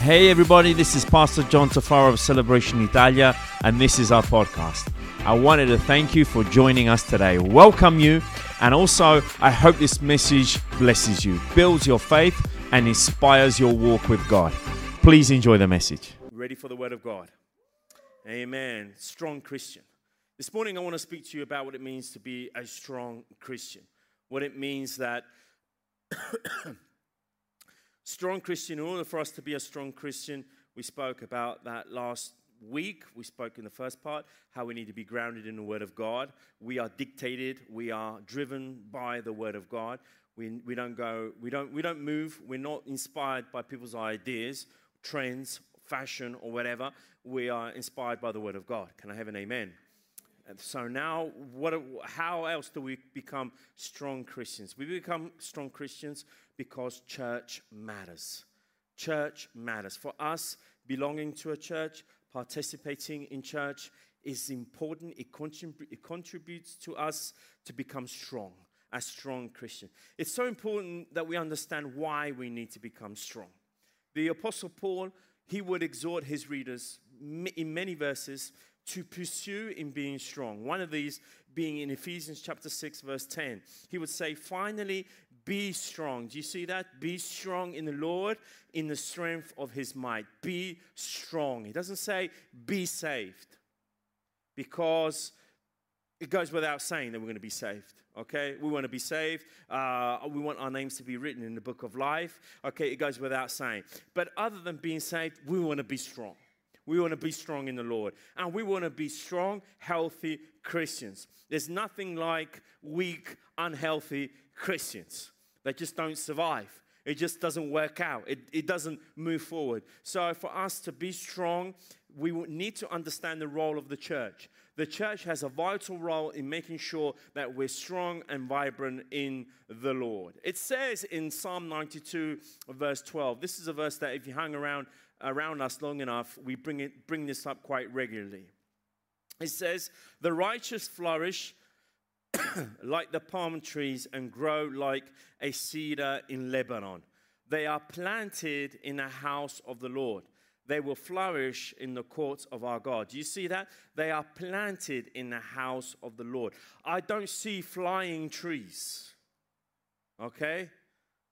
Hey, everybody, this is Pastor John Tufaro of Celebration Italia, and this is our podcast. I wanted to thank you for joining us today, welcome you, and also I hope this message blesses you, builds your faith, and inspires your walk with God. Please enjoy the message. Ready for the Word of God? Amen. Strong Christian. This morning, I want to speak to you about what it means to be a strong Christian, what it means that strong Christian, in order for us to be a strong Christian, we spoke about that last week. We spoke in the first part how we need to be grounded in the Word of God. We are dictated, we are driven by the Word of God. We, we don't go, we don't, we don't move, we're not inspired by people's ideas, trends, fashion, or whatever. We are inspired by the Word of God. Can I have an amen? And so now, what, how else do we become strong Christians? We become strong Christians because church matters. Church matters. For us, belonging to a church, participating in church is important. It, contrib- it contributes to us to become strong, a strong Christian. It's so important that we understand why we need to become strong. The Apostle Paul, he would exhort his readers in many verses to pursue in being strong. One of these being in Ephesians chapter 6, verse 10. He would say, Finally, be strong. Do you see that? Be strong in the Lord, in the strength of his might. Be strong. He doesn't say, Be saved, because it goes without saying that we're going to be saved. Okay, we want to be saved. Uh, we want our names to be written in the book of life. Okay, it goes without saying. But other than being saved, we want to be strong. We want to be strong in the Lord. And we want to be strong, healthy Christians. There's nothing like weak, unhealthy Christians. They just don't survive. It just doesn't work out. It, it doesn't move forward. So, for us to be strong, we need to understand the role of the church. The church has a vital role in making sure that we're strong and vibrant in the Lord. It says in Psalm 92, verse 12, this is a verse that if you hang around around us long enough, we bring, it, bring this up quite regularly. It says, The righteous flourish like the palm trees and grow like a cedar in Lebanon. They are planted in the house of the Lord. They will flourish in the courts of our God. Do you see that? They are planted in the house of the Lord. I don't see flying trees, okay?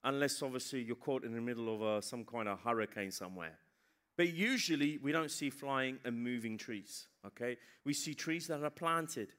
Unless obviously you're caught in the middle of a, some kind of hurricane somewhere. But usually we don't see flying and moving trees, okay? We see trees that are planted.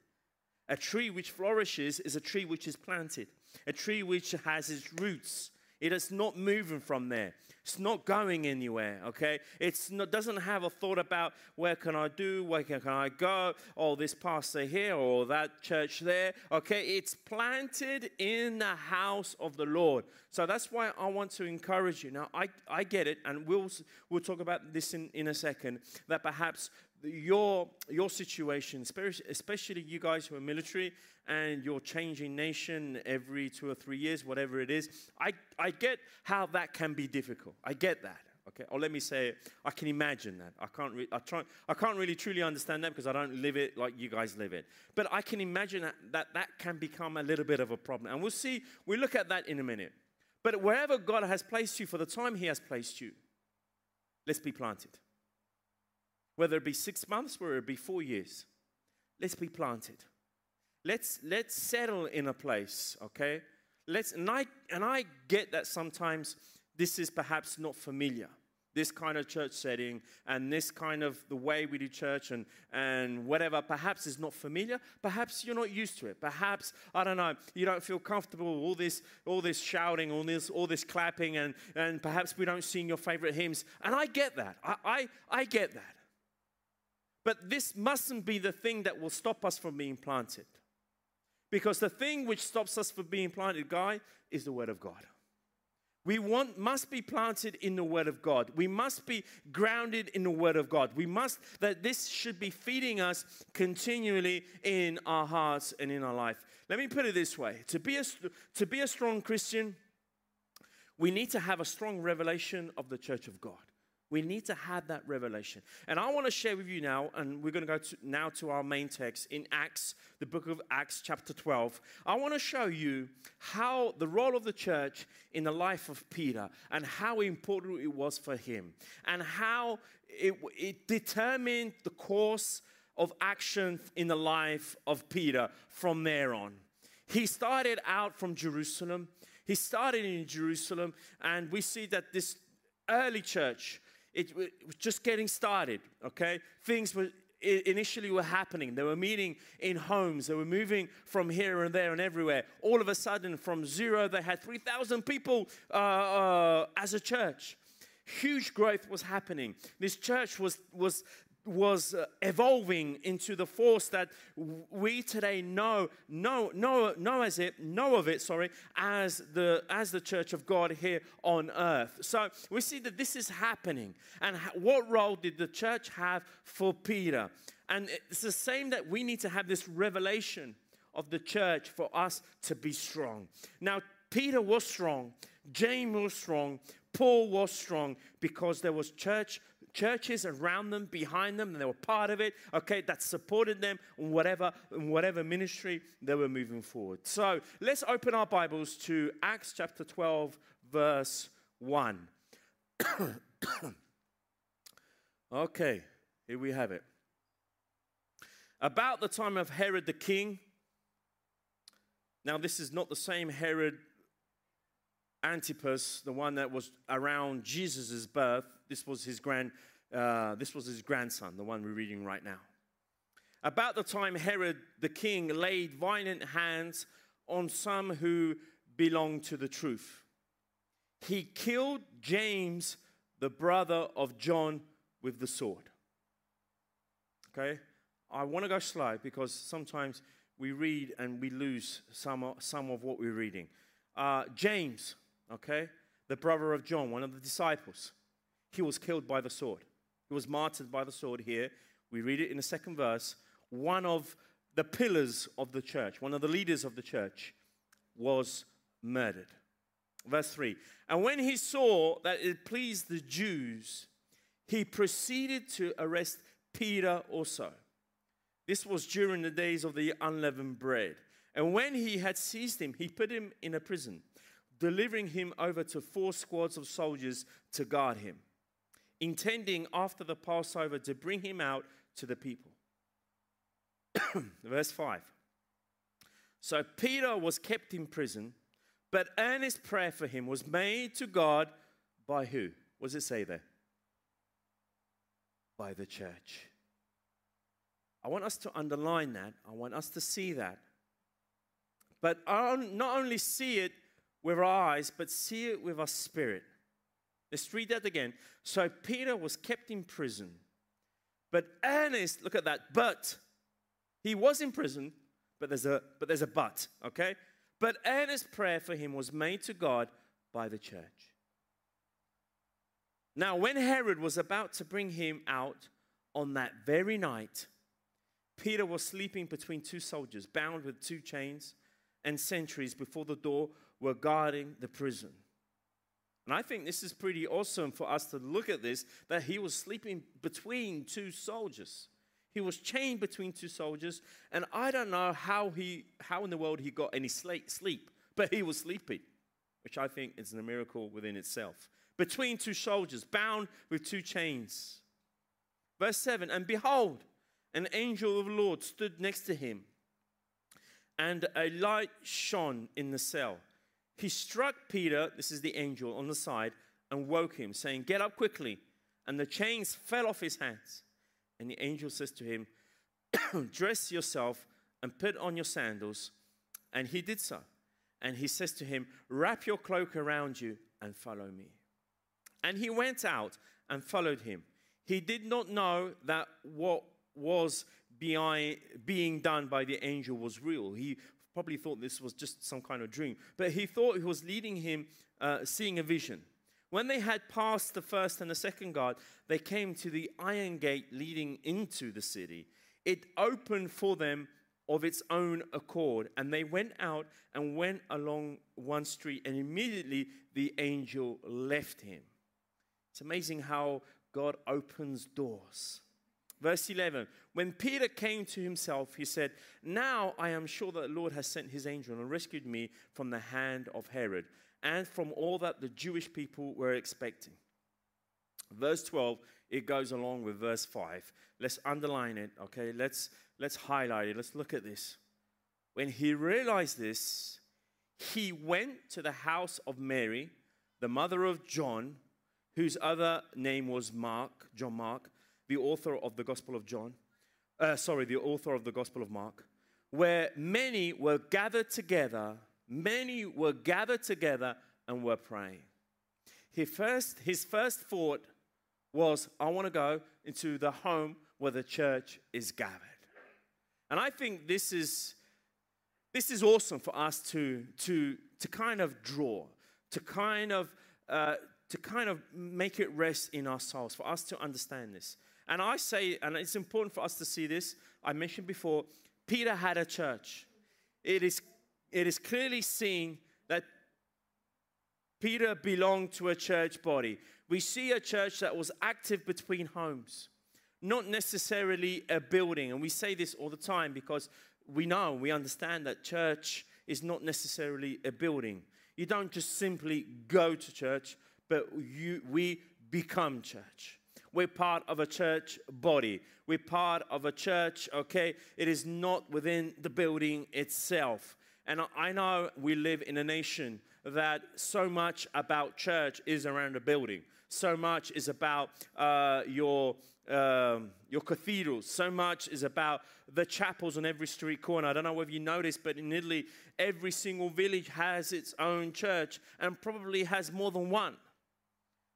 A tree which flourishes is a tree which is planted, a tree which has its roots. It is not moving from there. It's not going anywhere, okay? It doesn't have a thought about where can I do, where can, can I go, or this pastor here, or that church there, okay? It's planted in the house of the Lord. So that's why I want to encourage you. Now, I, I get it, and we'll, we'll talk about this in, in a second, that perhaps your, your situation, especially you guys who are military and you're changing nation every two or three years, whatever it is, I, I get how that can be difficult. I get that. Okay, or let me say, I can imagine that. I can't, I, try, I can't really truly understand that because I don't live it like you guys live it. But I can imagine that, that that can become a little bit of a problem. And we'll see, we'll look at that in a minute. But wherever God has placed you for the time He has placed you, let's be planted whether it be six months, whether it be four years. Let's be planted. Let's let's settle in a place, okay? Let's and I and I get that sometimes this is perhaps not familiar. This kind of church setting and this kind of the way we do church and, and whatever perhaps is not familiar. Perhaps you're not used to it. Perhaps, I don't know, you don't feel comfortable all this, all this shouting, all this, all this clapping, and, and perhaps we don't sing your favorite hymns. And I get that. I, I, I get that. But this mustn't be the thing that will stop us from being planted. Because the thing which stops us from being planted, guy, is the Word of God. We want, must be planted in the Word of God. We must be grounded in the Word of God. We must, that this should be feeding us continually in our hearts and in our life. Let me put it this way to be a, to be a strong Christian, we need to have a strong revelation of the church of God. We need to have that revelation. And I want to share with you now, and we're going to go to, now to our main text in Acts, the book of Acts, chapter 12. I want to show you how the role of the church in the life of Peter and how important it was for him, and how it, it determined the course of action in the life of Peter from there on. He started out from Jerusalem. He started in Jerusalem, and we see that this early church, it was just getting started, okay? Things were initially were happening. They were meeting in homes. They were moving from here and there and everywhere. All of a sudden, from zero, they had 3,000 people uh, uh, as a church. Huge growth was happening. This church was, was was uh, evolving into the force that we today know know know know as it know of it sorry as the as the church of God here on earth. So we see that this is happening. And what role did the church have for Peter? And it's the same that we need to have this revelation of the church for us to be strong. Now Peter was strong James was strong Paul was strong because there was church churches around them, behind them, and they were part of it, okay, that supported them in whatever, in whatever ministry they were moving forward. So let's open our Bibles to Acts chapter 12, verse 1. okay, here we have it. About the time of Herod the king, now this is not the same Herod Antipas, the one that was around Jesus' birth, this was his grand, uh, this was his grandson, the one we're reading right now. About the time Herod the king laid violent hands on some who belonged to the truth, he killed James, the brother of John, with the sword. Okay, I want to go slow because sometimes we read and we lose some, some of what we're reading. Uh, James, okay, the brother of John, one of the disciples he was killed by the sword. He was martyred by the sword here. We read it in the second verse. One of the pillars of the church, one of the leaders of the church, was murdered. Verse 3 And when he saw that it pleased the Jews, he proceeded to arrest Peter also. This was during the days of the unleavened bread. And when he had seized him, he put him in a prison, delivering him over to four squads of soldiers to guard him intending after the Passover to bring him out to the people. Verse 5. So Peter was kept in prison, but earnest prayer for him was made to God by who? What does it say there? By the church. I want us to underline that. I want us to see that. But not only see it with our eyes, but see it with our spirit. Let's read that again. So Peter was kept in prison. But earnest, look at that, but he was in prison, but there's a but there's a but, okay? But earnest prayer for him was made to God by the church. Now, when Herod was about to bring him out on that very night, Peter was sleeping between two soldiers, bound with two chains, and sentries before the door were guarding the prison. And I think this is pretty awesome for us to look at this that he was sleeping between two soldiers. He was chained between two soldiers, and I don't know how he how in the world he got any sleep, but he was sleeping, which I think is a miracle within itself. Between two soldiers, bound with two chains. Verse 7 And behold, an angel of the Lord stood next to him, and a light shone in the cell. He struck Peter, this is the angel, on the side and woke him, saying, Get up quickly. And the chains fell off his hands. And the angel says to him, Dress yourself and put on your sandals. And he did so. And he says to him, Wrap your cloak around you and follow me. And he went out and followed him. He did not know that what was being done by the angel was real. He probably thought this was just some kind of dream, but he thought it was leading him, uh, seeing a vision. When they had passed the first and the second guard, they came to the iron gate leading into the city. It opened for them of its own accord, and they went out and went along one street, and immediately the angel left him. It's amazing how God opens doors. Verse 11 When Peter came to himself, he said, Now I am sure that the Lord has sent his angel and rescued me from the hand of Herod and from all that the Jewish people were expecting. Verse 12, it goes along with verse 5. Let's underline it, okay? Let's, let's highlight it. Let's look at this. When he realized this, he went to the house of Mary, the mother of John, whose other name was Mark, John Mark, the author of the Gospel of John. Uh, sorry, the author of the Gospel of Mark, where many were gathered together, many were gathered together and were praying. His first, his first thought was, I want to go into the home where the church is gathered. And I think this is, this is awesome for us to, to, to kind of draw, to kind of, uh, to kind of make it rest in our souls, for us to understand this. And I say, and it's important for us to see this, I mentioned before, Peter had a church. It is, it is clearly seen that Peter belonged to a church body. We see a church that was active between homes, not necessarily a building. And we say this all the time because we know, we understand that church is not necessarily a building. You don't just simply go to church, but you, we become church. We're part of a church body. We're part of a church, okay? It is not within the building itself. And I know we live in a nation that so much about church is around a building. So much is about uh, your um, your cathedrals. So much is about the chapels on every street corner. I don't know whether you noticed, but in Italy, every single village has its own church and probably has more than one.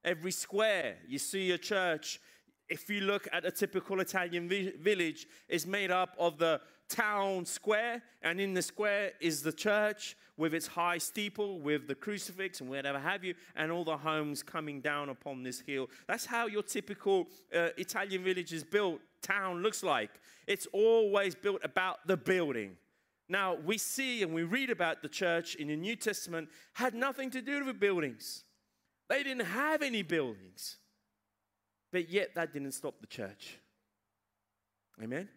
Every square, you see a church. If you look at a typical Italian vi- village, is made up of the town square, and in the square is the church with its high steeple, with the crucifix and whatever have you, and all the homes coming down upon this hill. That's how your typical uh, Italian village is built, town looks like. It's always built about the building. Now, we see and we read about the church in the New Testament had nothing to do with buildings. They didn't have any buildings. But yet, that didn't stop the church. Amen?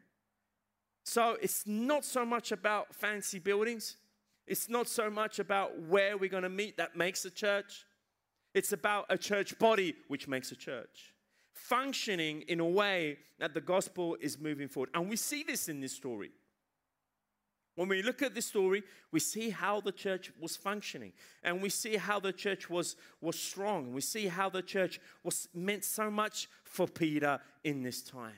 So, it's not so much about fancy buildings, it's not so much about where we're going to meet that makes a church. It's about a church body which makes a church. Functioning in a way that the gospel is moving forward. And we see this in this story. When we look at this story, we see how the church was functioning and we see how the church was, was strong. We see how the church was meant so much for Peter in this time.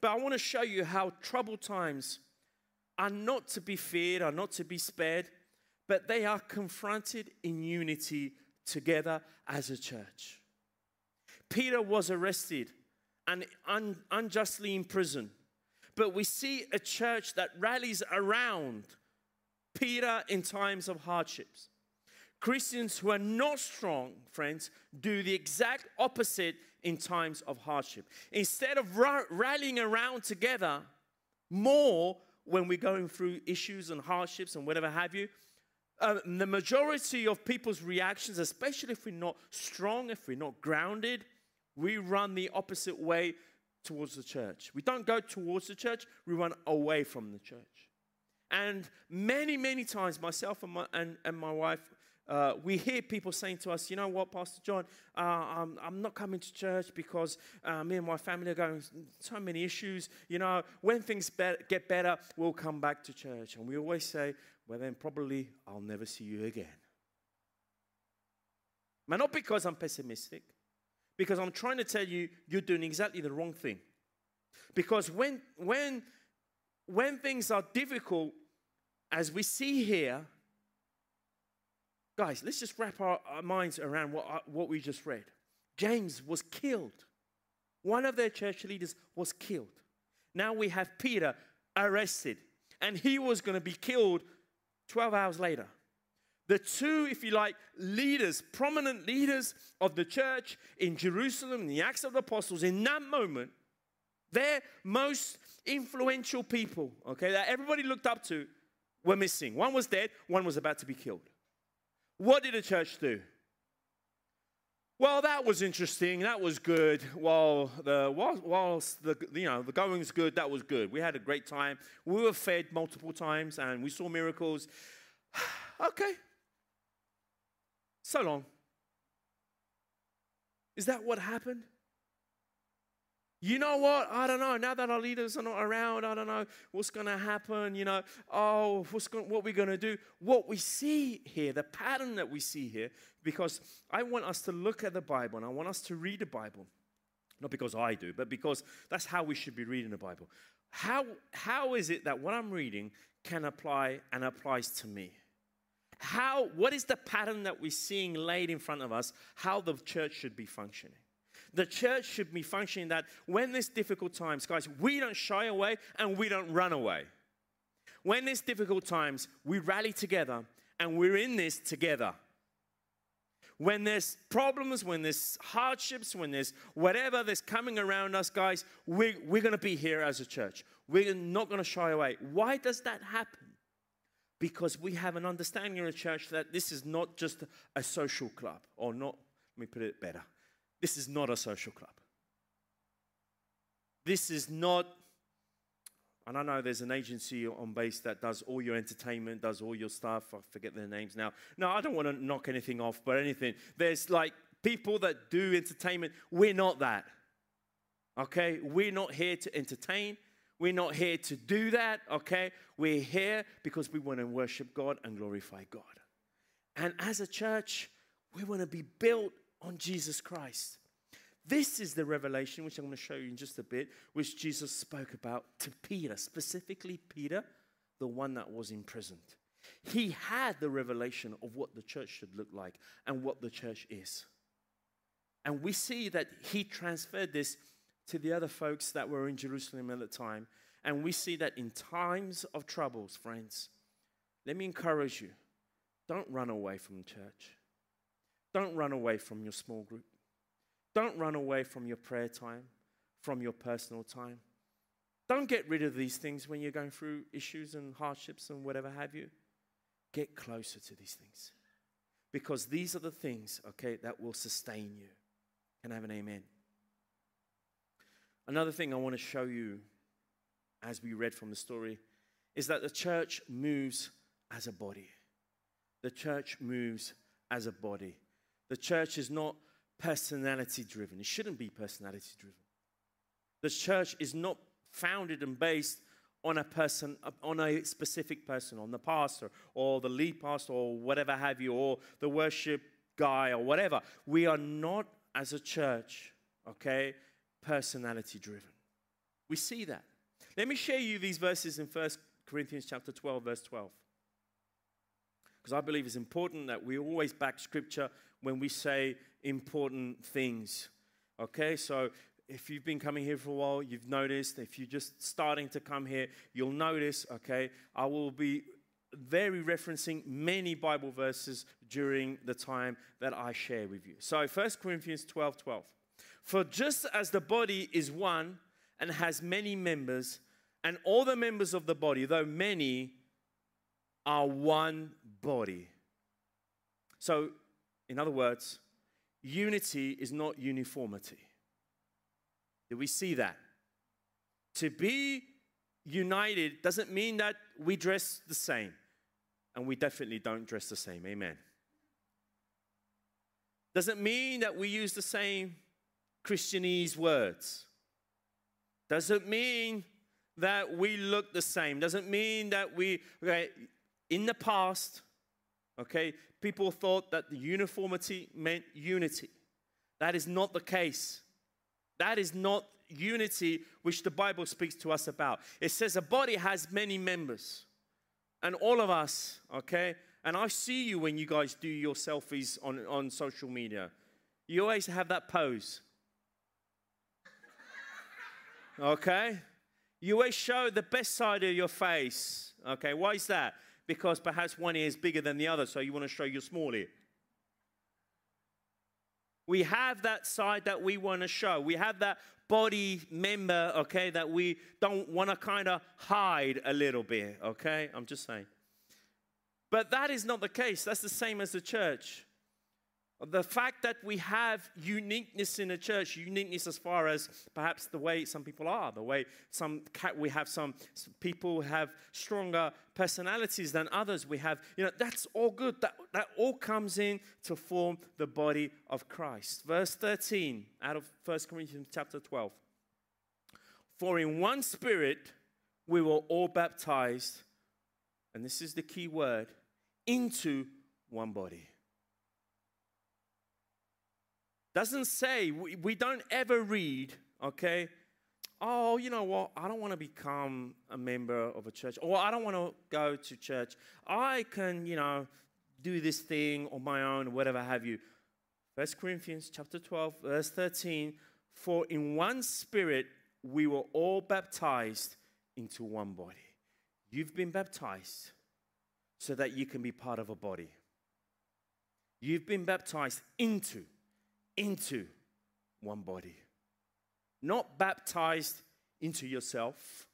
But I want to show you how troubled times are not to be feared, are not to be spared, but they are confronted in unity together as a church. Peter was arrested and un- unjustly imprisoned but we see a church that rallies around Peter in times of hardships. Christians who are not strong, friends, do the exact opposite in times of hardship. Instead of ra- rallying around together more when we're going through issues and hardships and whatever have you, uh, the majority of people's reactions, especially if we're not strong, if we're not grounded, we run the opposite way towards the church. We don't go towards the church, we run away from the church. And many, many times, myself and my, and, and my wife, uh, we hear people saying to us, you know what, Pastor John, uh, I'm, I'm, not coming to church because uh, me and my family are going so many issues. You know, when things be- get better, we'll come back to church. And we always say, well, then probably I'll never see you again. But not because I'm pessimistic, because I'm trying to tell you, you're doing exactly the wrong thing. Because when, when, when things are difficult, as we see here, guys, let's just wrap our, our minds around what, uh, what we just read. James was killed. One of their church leaders was killed. Now we have Peter arrested, and he was going to be killed 12 hours later. The two, if you like, leaders, prominent leaders of the church in Jerusalem, in the Acts of the Apostles, in that moment, their most influential people, okay, that everybody looked up to, were missing. One was dead, one was about to be killed. What did the church do? Well, that was interesting. That was good. While the whilst the you know the going's good, that was good. We had a great time. We were fed multiple times, and we saw miracles. okay. So long. Is that what happened? You know what? I don't know. Now that our leaders are not around, I don't know what's going to happen. You know, oh, what's going, what we're going to do? What we see here, the pattern that we see here, because I want us to look at the Bible and I want us to read the Bible, not because I do, but because that's how we should be reading the Bible. How how is it that what I'm reading can apply and applies to me? How what is the pattern that we're seeing laid in front of us? How the church should be functioning? the church should be functioning that when there's difficult times, guys, we don't shy away and we don't run away. When there's difficult times, we rally together and we're in this together. When there's problems, when there's hardships, when there's whatever that's coming around us, guys, we, we're going to be here as a church. We're not going to shy away. Why does that happen? Because we have an understanding in a church that this is not just a social club, or not, let me put it better. This is not a social club. This is not, and I know there's an agency on base that does all your entertainment, does all your stuff. I forget their names now. No, I don't want to knock anything off, but anything. There's like people that do entertainment. We're not that. Okay? We're not here to entertain. We're not here to do that, okay? We're here because we want to worship God and glorify God. And as a church, we want to be built on Jesus Christ. This is the revelation, which I'm going to show you in just a bit, which Jesus spoke about to Peter, specifically Peter, the one that was imprisoned. He had the revelation of what the church should look like and what the church is. And we see that he transferred this to the other folks that were in Jerusalem at the time. And we see that in times of troubles, friends, let me encourage you don't run away from church. Don't run away from your small group. Don't run away from your prayer time, from your personal time. Don't get rid of these things when you're going through issues and hardships and whatever have you. Get closer to these things. Because these are the things, okay, that will sustain you. Can I have an amen? Another thing I want to show you as we read from the story is that the church moves as a body. The church moves as a body. The church is not personality driven. It shouldn't be personality driven. The church is not founded and based on a person, on a specific person, on the pastor or the lead pastor or whatever have you, or the worship guy or whatever. We are not, as a church, okay, personality driven. We see that. Let me share you these verses in 1 Corinthians chapter 12, verse 12. Because I believe it's important that we always back scripture when we say important things. Okay, so if you've been coming here for a while, you've noticed. If you're just starting to come here, you'll notice, okay, I will be very referencing many Bible verses during the time that I share with you. So 1 Corinthians 12 12. For just as the body is one and has many members, and all the members of the body, though many, are one body. So in other words, unity is not uniformity. Do we see that? To be united doesn't mean that we dress the same. And we definitely don't dress the same. Amen. Doesn't mean that we use the same Christianese words. Doesn't mean that we look the same. Doesn't mean that we, okay, in the past, Okay? People thought that the uniformity meant unity. That is not the case. That is not unity which the Bible speaks to us about. It says a body has many members. And all of us, okay? And I see you when you guys do your selfies on, on social media. You always have that pose. Okay? You always show the best side of your face. Okay, why is that? because perhaps one ear is bigger than the other, so you want to show your small ear. We have that side that we want to show. We have that body member, okay, that we don't want to kind of hide a little bit, okay? I'm just saying. But that is not the case. That's the same as the church. The fact that we have uniqueness in the church, uniqueness as far as perhaps the way some people are, the way some we have some people have stronger personalities than others. We have, you know, that's all good. That, that all comes in to form the body of Christ. Verse 13 out of 1 Corinthians chapter 12. For in one spirit we were all baptized, and this is the key word, into one body. Doesn't say, we, don't ever read, okay, oh, you know what, I don't want to become a member of a church, or I don't want to go to church. I can, you know, do this thing on my own, whatever have you. First Corinthians chapter 12, verse 13, for in one spirit we were all baptized into one body. You've been baptized so that you can be part of a body. You've been baptized into into one body. Not baptized into yourself,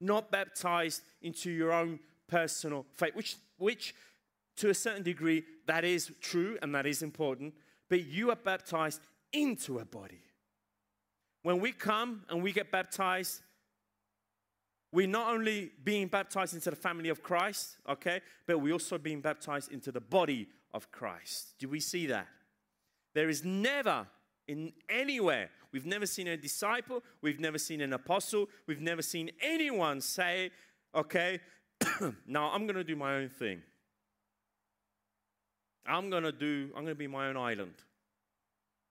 not baptized into your own personal faith, which, which to a certain degree, that is true and that is important, but you are baptized into a body. When we come and we get baptized, we're not only being baptized into the family of Christ, okay, but we're also being baptized into the body of Christ. Do we see that? There is never in anywhere, we've never seen a disciple, we've never seen an apostle, we've never seen anyone say, okay, now I'm going to do my own thing. I'm going to do, I'm going to be my own island.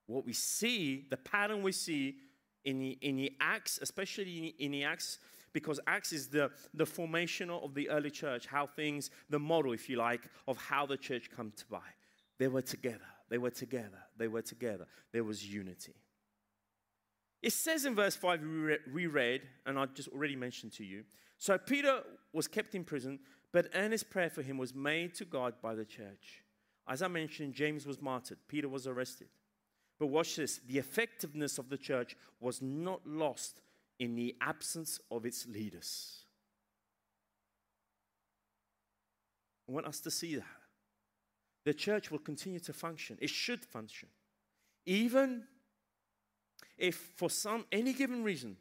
What we see, the pattern we see in the, in the Acts, especially in, in the Acts, because Acts is the, the formation of the early church, how things, the model, if you like, of how the church come to by. They were together. They were together. They were together. There was unity. It says in verse 5, we read, and I just already mentioned to you. So Peter was kept in prison, but earnest prayer for him was made to God by the church. As I mentioned, James was martyred, Peter was arrested. But watch this the effectiveness of the church was not lost in the absence of its leaders. I want us to see that the church will continue to function. It should function. Even if, for some any given reason,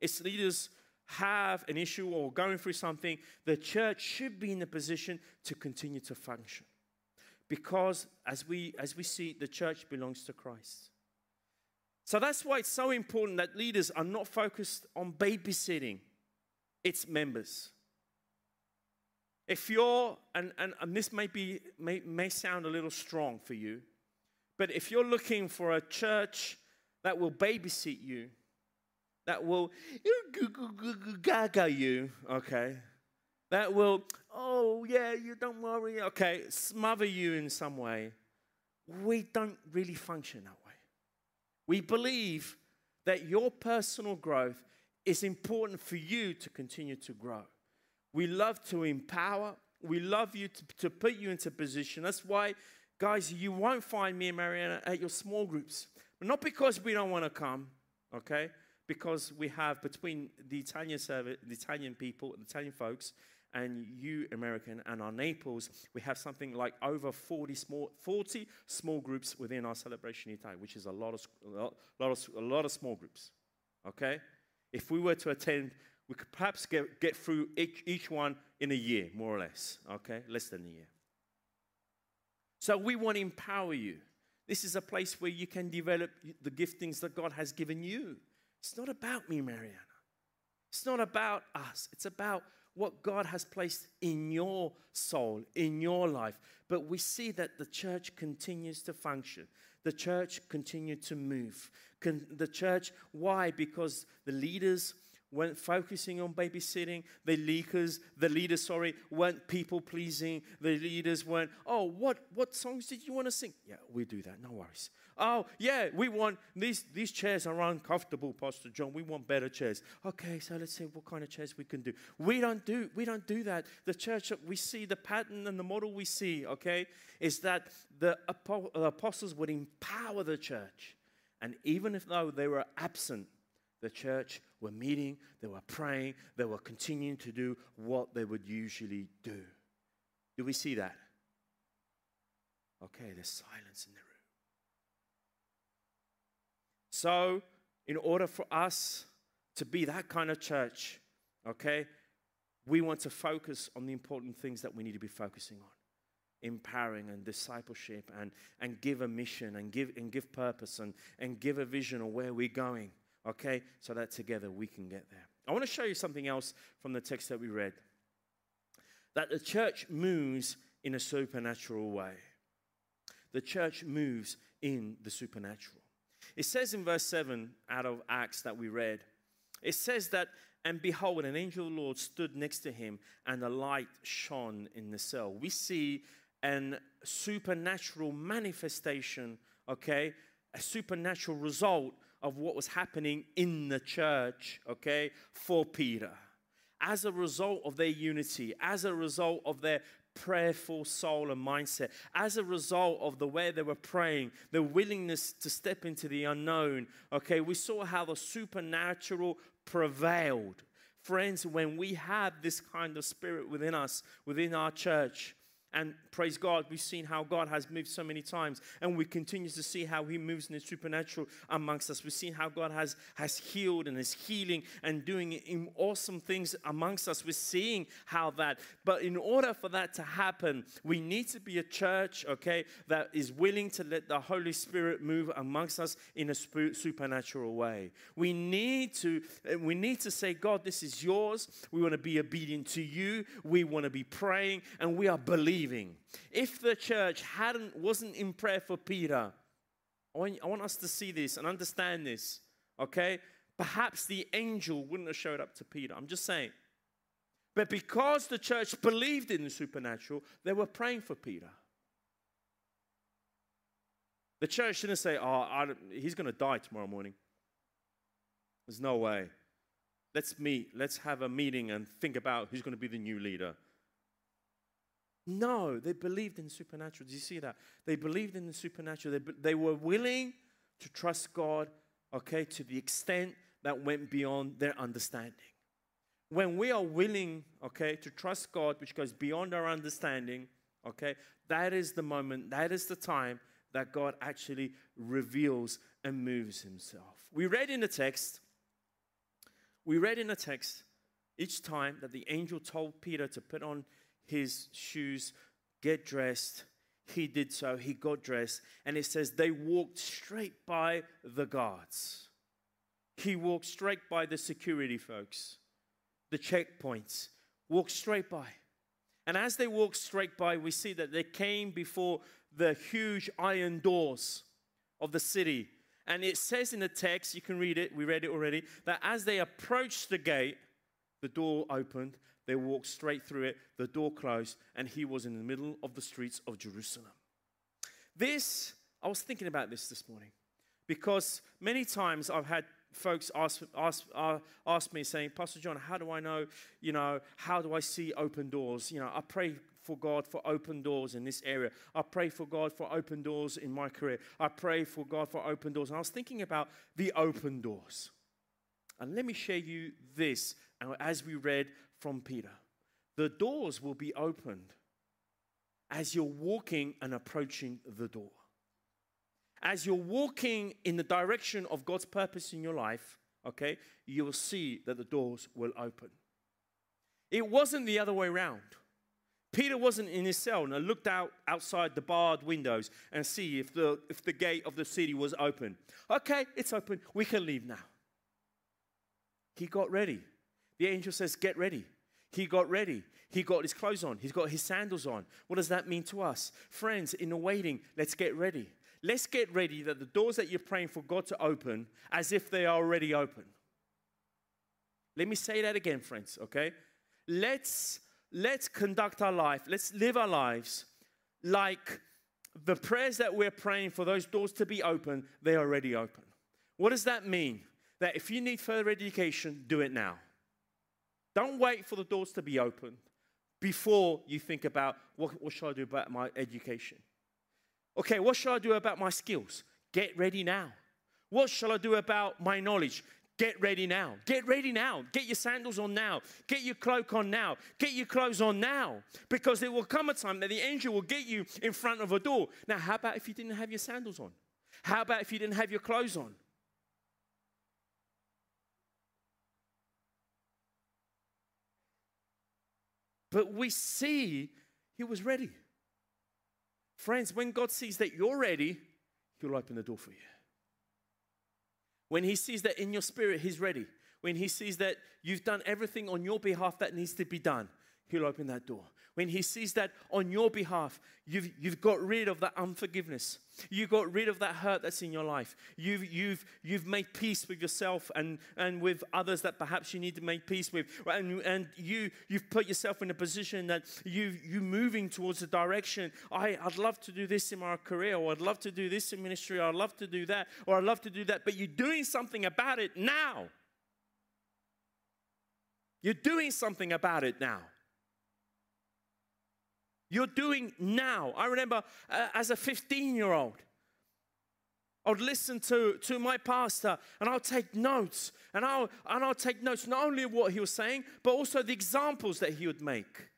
its leaders have an issue or going through something, the church should be in a position to continue to function. Because as we as we see, the church belongs to Christ. So that's why it's so important that leaders are not focused on babysitting its members. If you're, and, and, and this may, be, may, may sound a little strong for you, but if you're looking for a church that will babysit you, that will gaga you, okay, that will, oh yeah, you don't worry, okay, smother you in some way, we don't really function that way. We believe that your personal growth is important for you to continue to grow. We love to empower. We love you to, to put you into position. That's why, guys, you won't find me and Mariana at your small groups. Not because we don't want to come, okay? Because we have between the Italian service, the Italian people, the Italian folks, and you American and our Naples, we have something like over 40 small, 40 small groups within our celebration Italy, which is a lot of, a lot, of, a lot of small groups. Okay? If we were to attend we could perhaps get, get through each, each one in a year, more or less, okay? Less than a year. So we want to empower you. This is a place where you can develop the giftings that God has given you. It's not about me, Mariana. It's not about us. It's about what God has placed in your soul, in your life. But we see that the church continues to function. The church continued to move. The church, why? Because the leaders weren't focusing on babysitting. The leaders, the leaders, sorry, weren't people pleasing. The leaders weren't, oh, what, what songs did you want to sing? Yeah, we do that, no worries. Oh, yeah, we want, these, these chairs are uncomfortable, Pastor John. We want better chairs. Okay, so let's see what kind of chairs we can do. We don't do, we don't do that. The church, we see the pattern and the model we see, okay, is that the apostles would empower the church. And even if though they were absent, the church were meeting, they were praying, they were continuing to do what they would usually do. Do we see that? Okay, there's silence in the room. So, in order for us to be that kind of church, okay, we want to focus on the important things that we need to be focusing on empowering and discipleship and, and give a mission and give, and give purpose and, and give a vision of where we're going, okay? So that together we can get there. I want to show you something else from the text that we read that the church moves in a supernatural way. The church moves in the supernatural. It says in verse 7 out of Acts that we read, it says that, and behold, an angel of the Lord stood next to him, and a light shone in the cell. We see an supernatural manifestation, okay, a supernatural result of what was happening in the church, okay, for Peter. As a result of their unity, as a result of their prayerful soul and mindset, as a result of the way they were praying, the willingness to step into the unknown, okay, we saw how the supernatural prevailed. Friends, when we have this kind of spirit within us, within our church, and praise God, we've seen how God has moved so many times, and we continue to see how He moves in the supernatural amongst us. We've seen how God has, has healed and is healing and doing awesome things amongst us. We're seeing how that, but in order for that to happen, we need to be a church, okay, that is willing to let the Holy Spirit move amongst us in a supernatural way. We need to, eh, we need to say, God, this is yours. We want to be obedient to you. We want to be praying, and we are believing If the church hadn't wasn't in prayer for Peter, I want, I want us to see this and understand this, okay? Perhaps the angel wouldn't have showed up to Peter. I'm just saying. But because the church believed in the supernatural, they were praying for Peter. The church shouldn't say, oh, he's going to die tomorrow morning. There's no way. Let's meet. Let's have a meeting and think about who's going to be the new leader. No, they believed in supernatural. Do you see that? They believed in the supernatural. They, they were willing to trust God, okay, to the extent that went beyond their understanding. When we are willing, okay, to trust God, which goes beyond our understanding, okay, that is the moment, that is the time that God actually reveals and moves himself. We read in the text, we read in the text each time that the angel told Peter to put on his shoes, get dressed. He did so. He got dressed. And it says they walked straight by the guards. He walked straight by the security folks, the checkpoints, walked straight by. And as they walked straight by, we see that they came before the huge iron doors of the city. And it says in the text, you can read it, we read it already, that as they approached the gate, the door opened they walked straight through it, the door closed, and he was in the middle of the streets of Jerusalem. This, I was thinking about this this morning because many times I've had folks ask, ask, uh, ask me saying, Pastor John, how do I know, you know, how do I see open doors? You know, I pray for God for open doors in this area. I pray for God for open doors in my career. I pray for God for open doors. And I was thinking about the open doors. And let me share you this And as we read from Peter. The doors will be opened as you're walking and approaching the door. As you're walking in the direction of God's purpose in your life, okay, you will see that the doors will open. It wasn't the other way around. Peter wasn't in his cell and looked out outside the barred windows and see if the, if the gate of the city was open. Okay, it's open. We can leave now. He got ready. The angel says, Get ready. He got ready. He got his clothes on. He's got his sandals on. What does that mean to us? Friends, in the waiting, let's get ready. Let's get ready that the doors that you're praying for God to open as if they are already open. Let me say that again, friends, okay? Let's let's conduct our life. Let's live our lives like the prayers that we're praying for those doors to be open, they're already open. What does that mean? That if you need further education, do it now. Don't wait for the doors to be opened before you think about what, what should I do about my education? Okay, what shall I do about my skills? Get ready now. What shall I do about my knowledge? Get ready now. Get ready now. Get your sandals on now. Get your cloak on now. Get your clothes on now. Because there will come a time that the angel will get you in front of a door. Now, how about if you didn't have your sandals on? How about if you didn't have your clothes on? But we see he was ready. Friends, when God sees that you're ready, he'll open the door for you. When he sees that in your spirit, he's ready. When he sees that you've done everything on your behalf that needs to be done, he'll open that door. When he sees that on your behalf, you've, you've got rid of that unforgiveness. You got rid of that hurt that's in your life. You've, you've, you've made peace with yourself and, and with others that perhaps you need to make peace with. And, and you, you've put yourself in a position that you, you're moving towards a direction. I, I'd love to do this in my career, or I'd love to do this in ministry, or I'd love to do that, or I'd love to do that. But you're doing something about it now. You're doing something about it now. You're doing now. I remember uh, as a 15 year old, I would listen to, to my pastor and I'll take notes. And I'll, and I'll take notes not only of what he was saying, but also the examples that he would make.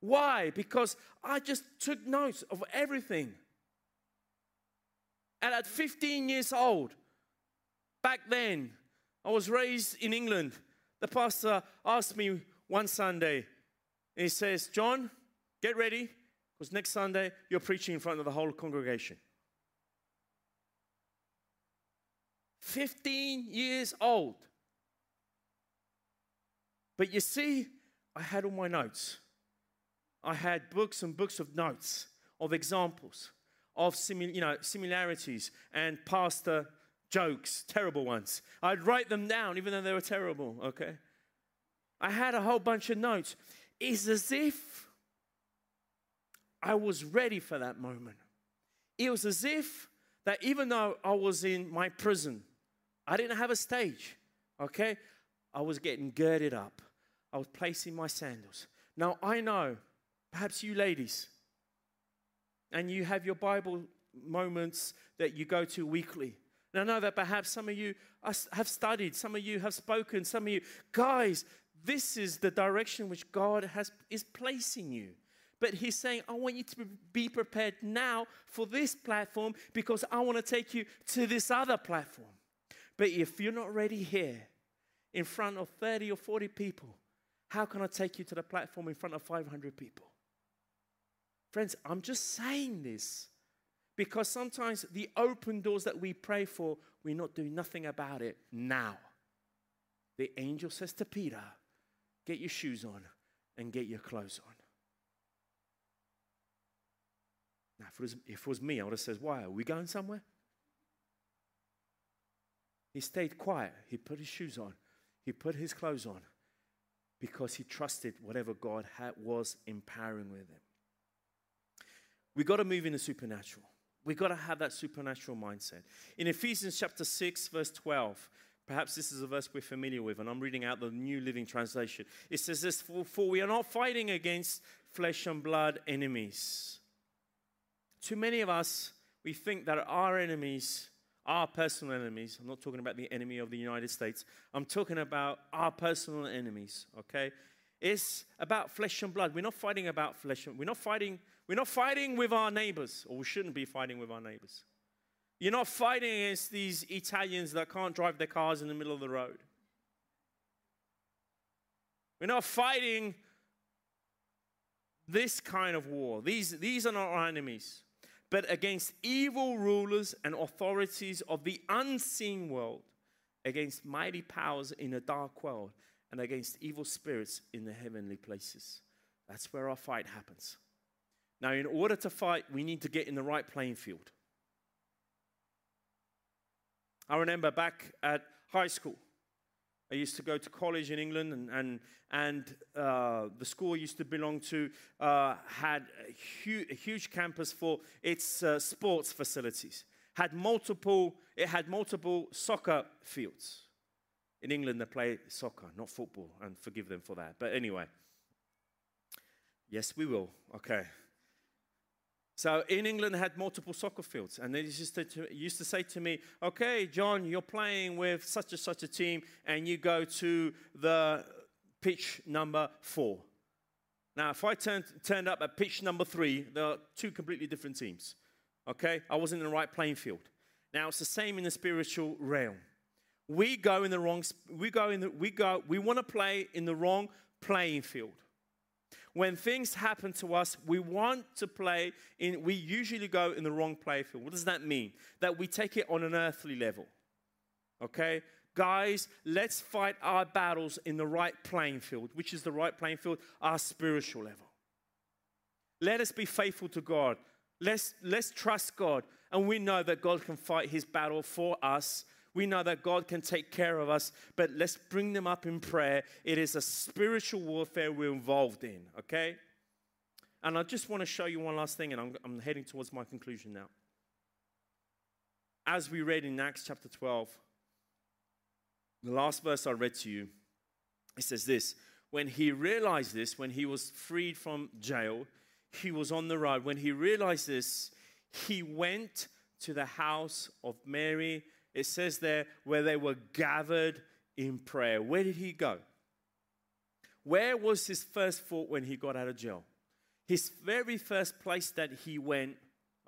Why? Because I just took notes of everything. And at 15 years old, back then, I was raised in England. The pastor asked me one Sunday, he says, John, Get ready, because next Sunday you're preaching in front of the whole congregation. 15 years old. But you see, I had all my notes. I had books and books of notes, of examples, of simil- you know, similarities and pastor uh, jokes, terrible ones. I'd write them down, even though they were terrible, okay? I had a whole bunch of notes. It's as if I was ready for that moment. It was as if that even though I was in my prison, I didn't have a stage, okay? I was getting girded up. I was placing my sandals. Now, I know, perhaps you ladies, and you have your Bible moments that you go to weekly. And I know that perhaps some of you have studied, some of you have spoken, some of you, guys, this is the direction which God has, is placing you. But he's saying, I want you to be prepared now for this platform because I want to take you to this other platform. But if you're not ready here in front of 30 or 40 people, how can I take you to the platform in front of 500 people? Friends, I'm just saying this because sometimes the open doors that we pray for, we're not doing nothing about it now. The angel says to Peter, Get your shoes on and get your clothes on. Now, if it, was, if it was me, I would have said, Why? Are we going somewhere? He stayed quiet. He put his shoes on. He put his clothes on because he trusted whatever God had, was empowering with him. We got to move in the supernatural. We got to have that supernatural mindset. In Ephesians chapter 6, verse 12, perhaps this is a verse we're familiar with, and I'm reading out the New Living Translation. It says this For, for we are not fighting against flesh and blood enemies too many of us, we think that our enemies, our personal enemies, I'm not talking about the enemy of the United States, I'm talking about our personal enemies, okay? It's about flesh and blood. We're not fighting about flesh and we're not fighting, we're not fighting with our neighbors, or we shouldn't be fighting with our neighbors. You're not fighting against these Italians that can't drive their cars in the middle of the road. We're not fighting this kind of war. These, these are not our enemies but against evil rulers and authorities of the unseen world, against mighty powers in a dark world, and against evil spirits in the heavenly places. That's where our fight happens. Now, in order to fight, we need to get in the right playing field. I remember back at high school, I used to go to college in England, and, and, and uh, the school I used to belong to uh, had a, hu- a, huge campus for its uh, sports facilities. Had multiple, it had multiple soccer fields. In England, they play soccer, not football, and forgive them for that. But anyway, yes, we will. Okay. So in England, had multiple soccer fields, and they used to, used to say to me, "Okay, John, you're playing with such and such a team, and you go to the pitch number four. Now, if I turned, turned up at pitch number three, there are two completely different teams. Okay, I wasn't in the right playing field. Now it's the same in the spiritual realm. We go in the wrong. We go in the. We go. We want to play in the wrong playing field. When things happen to us, we want to play in, we usually go in the wrong playfield. What does that mean? That we take it on an earthly level. Okay? Guys, let's fight our battles in the right playing field, which is the right playing field, our spiritual level. Let us be faithful to God. Let's, let's trust God. And we know that God can fight his battle for us. We know that God can take care of us, but let's bring them up in prayer. It is a spiritual warfare we're involved in, okay? And I just want to show you one last thing, and I'm, I'm heading towards my conclusion now. As we read in Acts chapter 12, the last verse I read to you, it says this When he realized this, when he was freed from jail, he was on the road. When he realized this, he went to the house of Mary. It says there where they were gathered in prayer. Where did he go? Where was his first thought when he got out of jail? His very first place that he went,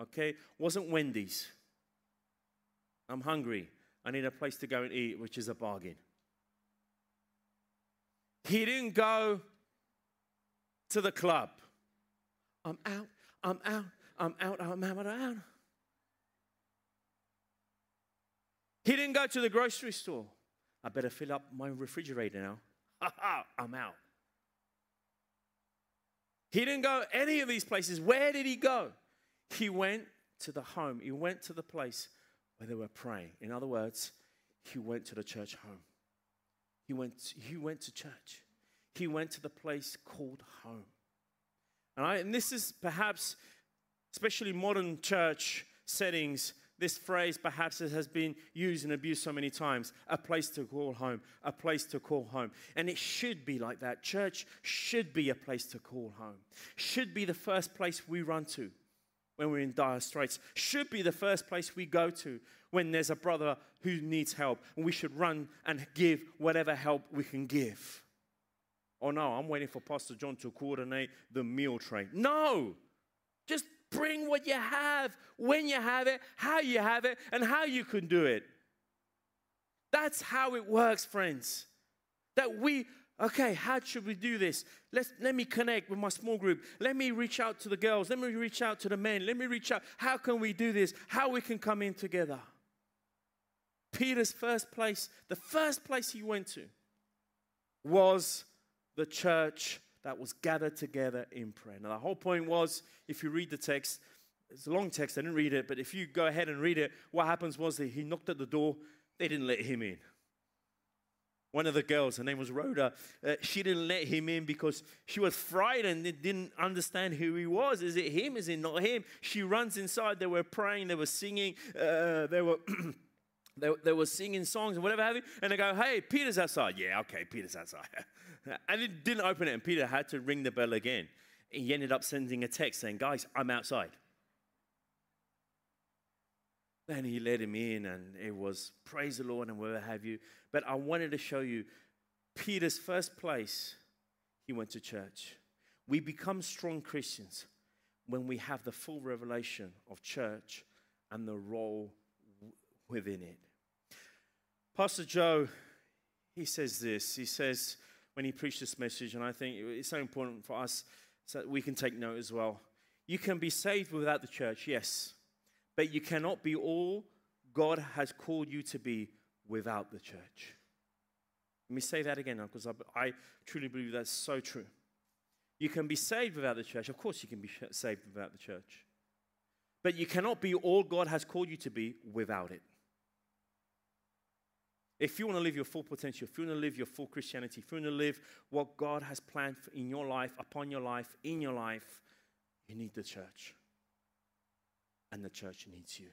okay, wasn't Wendy's. I'm hungry. I need a place to go and eat, which is a bargain. He didn't go to the club. I'm out, I'm out, I'm out, I'm out, I'm out. He didn't go to the grocery store. I better fill up my refrigerator now. Ha ha, I'm out. He didn't go any of these places. Where did he go? He went to the home. He went to the place where they were praying. In other words, he went to the church home. He went, he went to church. He went to the place called home. And, this is perhaps, especially modern church settings, this phrase perhaps has been used and abused so many times a place to call home, a place to call home. And it should be like that. Church should be a place to call home, should be the first place we run to when we're in dire straits, should be the first place we go to when there's a brother who needs help. And we should run and give whatever help we can give. Oh no, I'm waiting for Pastor John to coordinate the meal train. No, bring what you have, when you have it, how you have it, and how you can do it. That's how it works, friends. That we, okay, how should we do this? Let's, let me connect with my small group. Let me reach out to the girls. Let me reach out to the men. Let me reach out. How can we do this? How we can come in together. Peter's first place, the first place he went to was the church that was gathered together in prayer. Now, the whole point was if you read the text, it's a long text, I didn't read it, but if you go ahead and read it, what happens was that he knocked at the door, they didn't let him in. One of the girls, her name was Rhoda, uh, she didn't let him in because she was frightened and didn't understand who he was. Is it him? Is it not him? She runs inside. They were praying, they were singing, uh, they were. They, they were singing songs and whatever have you, and they go, Hey, Peter's outside. Yeah, okay, Peter's outside. and it didn't open it, and Peter had to ring the bell again. He ended up sending a text saying, Guys, I'm outside. Then he let him in, and it was praise the Lord and whatever have you. But I wanted to show you Peter's first place, he went to church. We become strong Christians when we have the full revelation of church and the role within it. Pastor Joe, he says this. He says, when he preached this message, and I think it's so important for us so that we can take note as well. You can be saved without the church, yes, but you cannot be all God has called you to be without the church. Let me say that again because I, I truly believe that's so true. You can be saved without the church. Of course, you can be saved without the church. But you cannot be all God has called you to be without it. If you want to live your full potential, if you want to live your full Christianity, if you want to live what God has planned in your life, upon your life, in your life, you need the church. And the church needs you.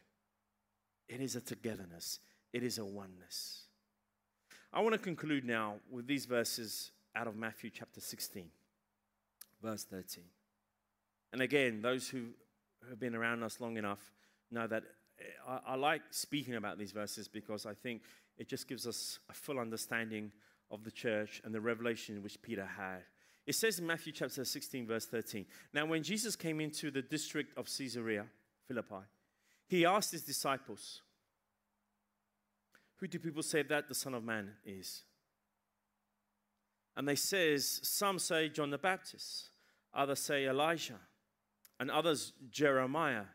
It is a togetherness, it is a oneness. I want to conclude now with these verses out of Matthew chapter 16, verse 13. And again, those who have been around us long enough know that eh, I, I like speaking about these verses because I think it just gives us a full understanding of the church and the revelation which Peter had. It says in Matthew chapter 16, verse 13 Now, when Jesus came into the district of Caesarea Philippi, he asked his disciples, Who do people say that the Son of Man is? And they says, Some say John the Baptist, Others say Elijah, and others Jeremiah,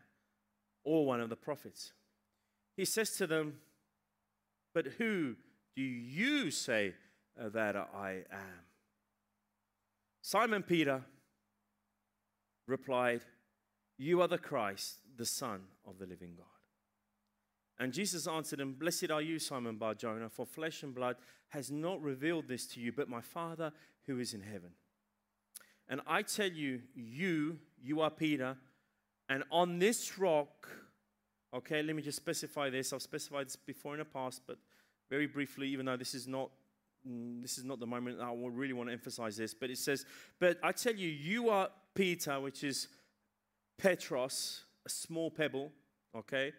or one of the prophets. He says to them, But who do you say uh, that I am? Simon Peter replied, You are the Christ, the Son of the living God. And Jesus answered him, Blessed are you, Simon Bar Jonah, for flesh and blood has not revealed this to you, but my Father who is in heaven. And I tell you, you, you are Peter, and on this rock, okay, let me just specify this. I've specified this before in the past, but very briefly, even though this is not this is not the moment I really want to emphasize this, but it says, But I tell you, you are Peter, which is Petros, a small pebble, okay?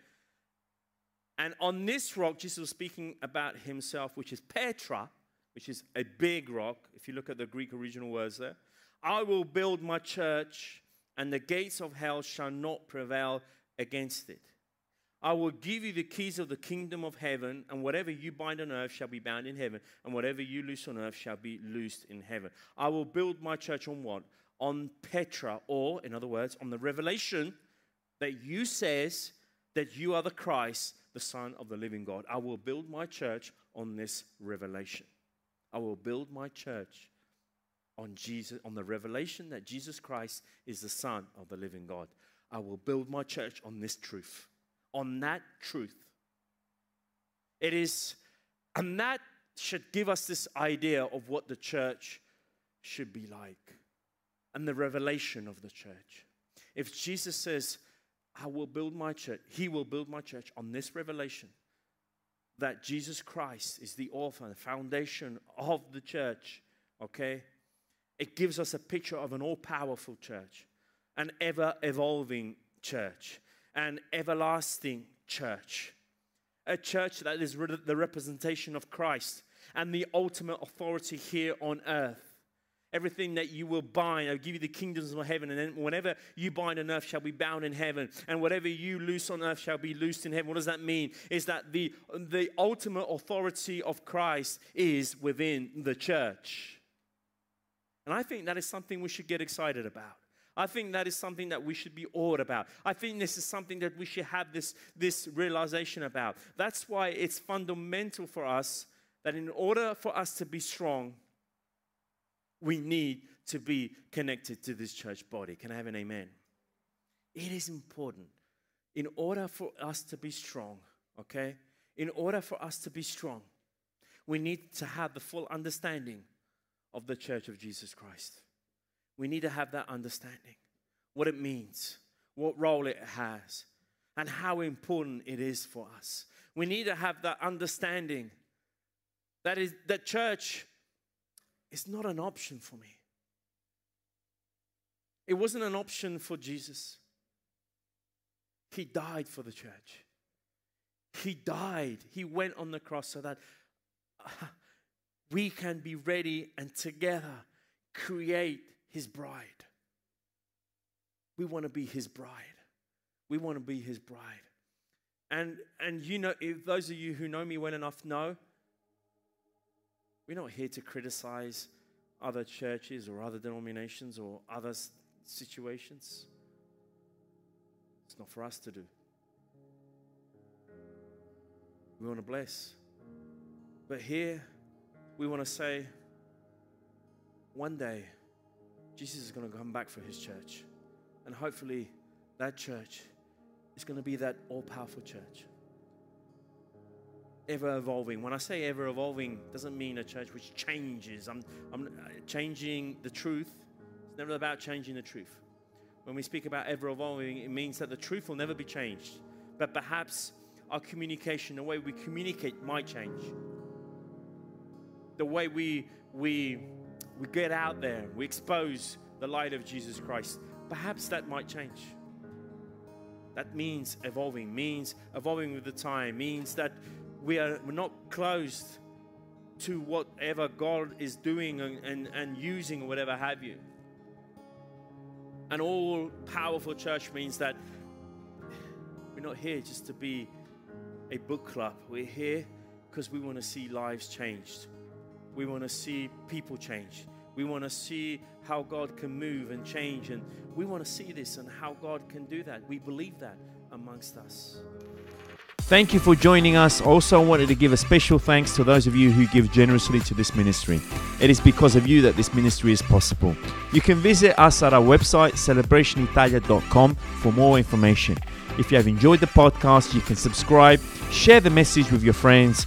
And on this rock, Jesus was speaking about himself, which is Petra, which is a big rock, if you look at the Greek original words there. I will build my church, and the gates of hell shall not prevail against it. I will give you the keys of the kingdom of heaven, and whatever you bind on earth shall be bound in heaven, and whatever you loose on earth shall be loosed in heaven. I will build my church on what? On Petra, or in other words, on the revelation that you says that you are the Christ, the Son of the living God. I will build my church on this revelation. I will build my church on Jesus, on the revelation that Jesus Christ is the Son of the living God. I will build my church on this truth, on that truth. It is, and that should give us this idea of what the church should be like and the revelation of the church. If Jesus says, I will build my church, He will build my church on this revelation that Jesus Christ is the author, and foundation of the church, okay? It gives us a picture of an all powerful church, an ever evolving church, an everlasting church, a church that is the representation of Christ and the ultimate authority here on earth. Everything that you will bind, I'll give you the kingdoms of heaven. And then whenever you bind on earth shall be bound in heaven. And whatever you loose on earth shall be loosed in heaven. What does that mean? Is that the, the ultimate authority of Christ is within the church. And I think that is something we should get excited about. I think that is something that we should be awed about. I think this is something that we should have this, this realization about. That's why it's fundamental for us that in order for us to be strong, we need to be connected to this church body. Can I have an amen? It is important. In order for us to be strong, okay? In order for us to be strong, we need to have the full understanding of the church of Jesus Christ. We need to have that understanding what it means, what role it has, and how important it is for us. We need to have that understanding that is that church is not an option for me. It wasn't an option for Jesus. He died for the church. He died. He went on the cross so that uh, we can be ready and together create his bride. We want to be his bride. We want to be his bride. And and you know, if those of you who know me well enough know, we're not here to criticize other churches or other denominations or other situations. It's not for us to do. We want to bless. But here, we want to say one day Jesus is going to come back for his church. And hopefully, that church is going to be that all powerful church. Ever evolving. When I say ever evolving, doesn't mean a church which changes. I'm, I'm uh, changing the truth. It's never about changing the truth. When we speak about ever evolving, it means that the truth will never be changed. But perhaps our communication, the way we communicate, might change the way we, we, we get out there, we expose the light of Jesus Christ, perhaps that might change. That means evolving, means evolving with the time, means that we are not closed to whatever God is doing and, and, and using whatever have you. An all powerful church means that we're not here just to be a book club. We're here because we want to see lives changed. We want to see people change. We want to see how God can move and change. And we want to see this and how God can do that. We believe that amongst us. Thank you for joining us. Also, wanted to give a special thanks to those of you who give generously to this ministry. It is because of you that this ministry is possible. You can visit us at our website, celebrationitalia.com, for more information. If you have enjoyed the podcast, you can subscribe, share the message with your friends,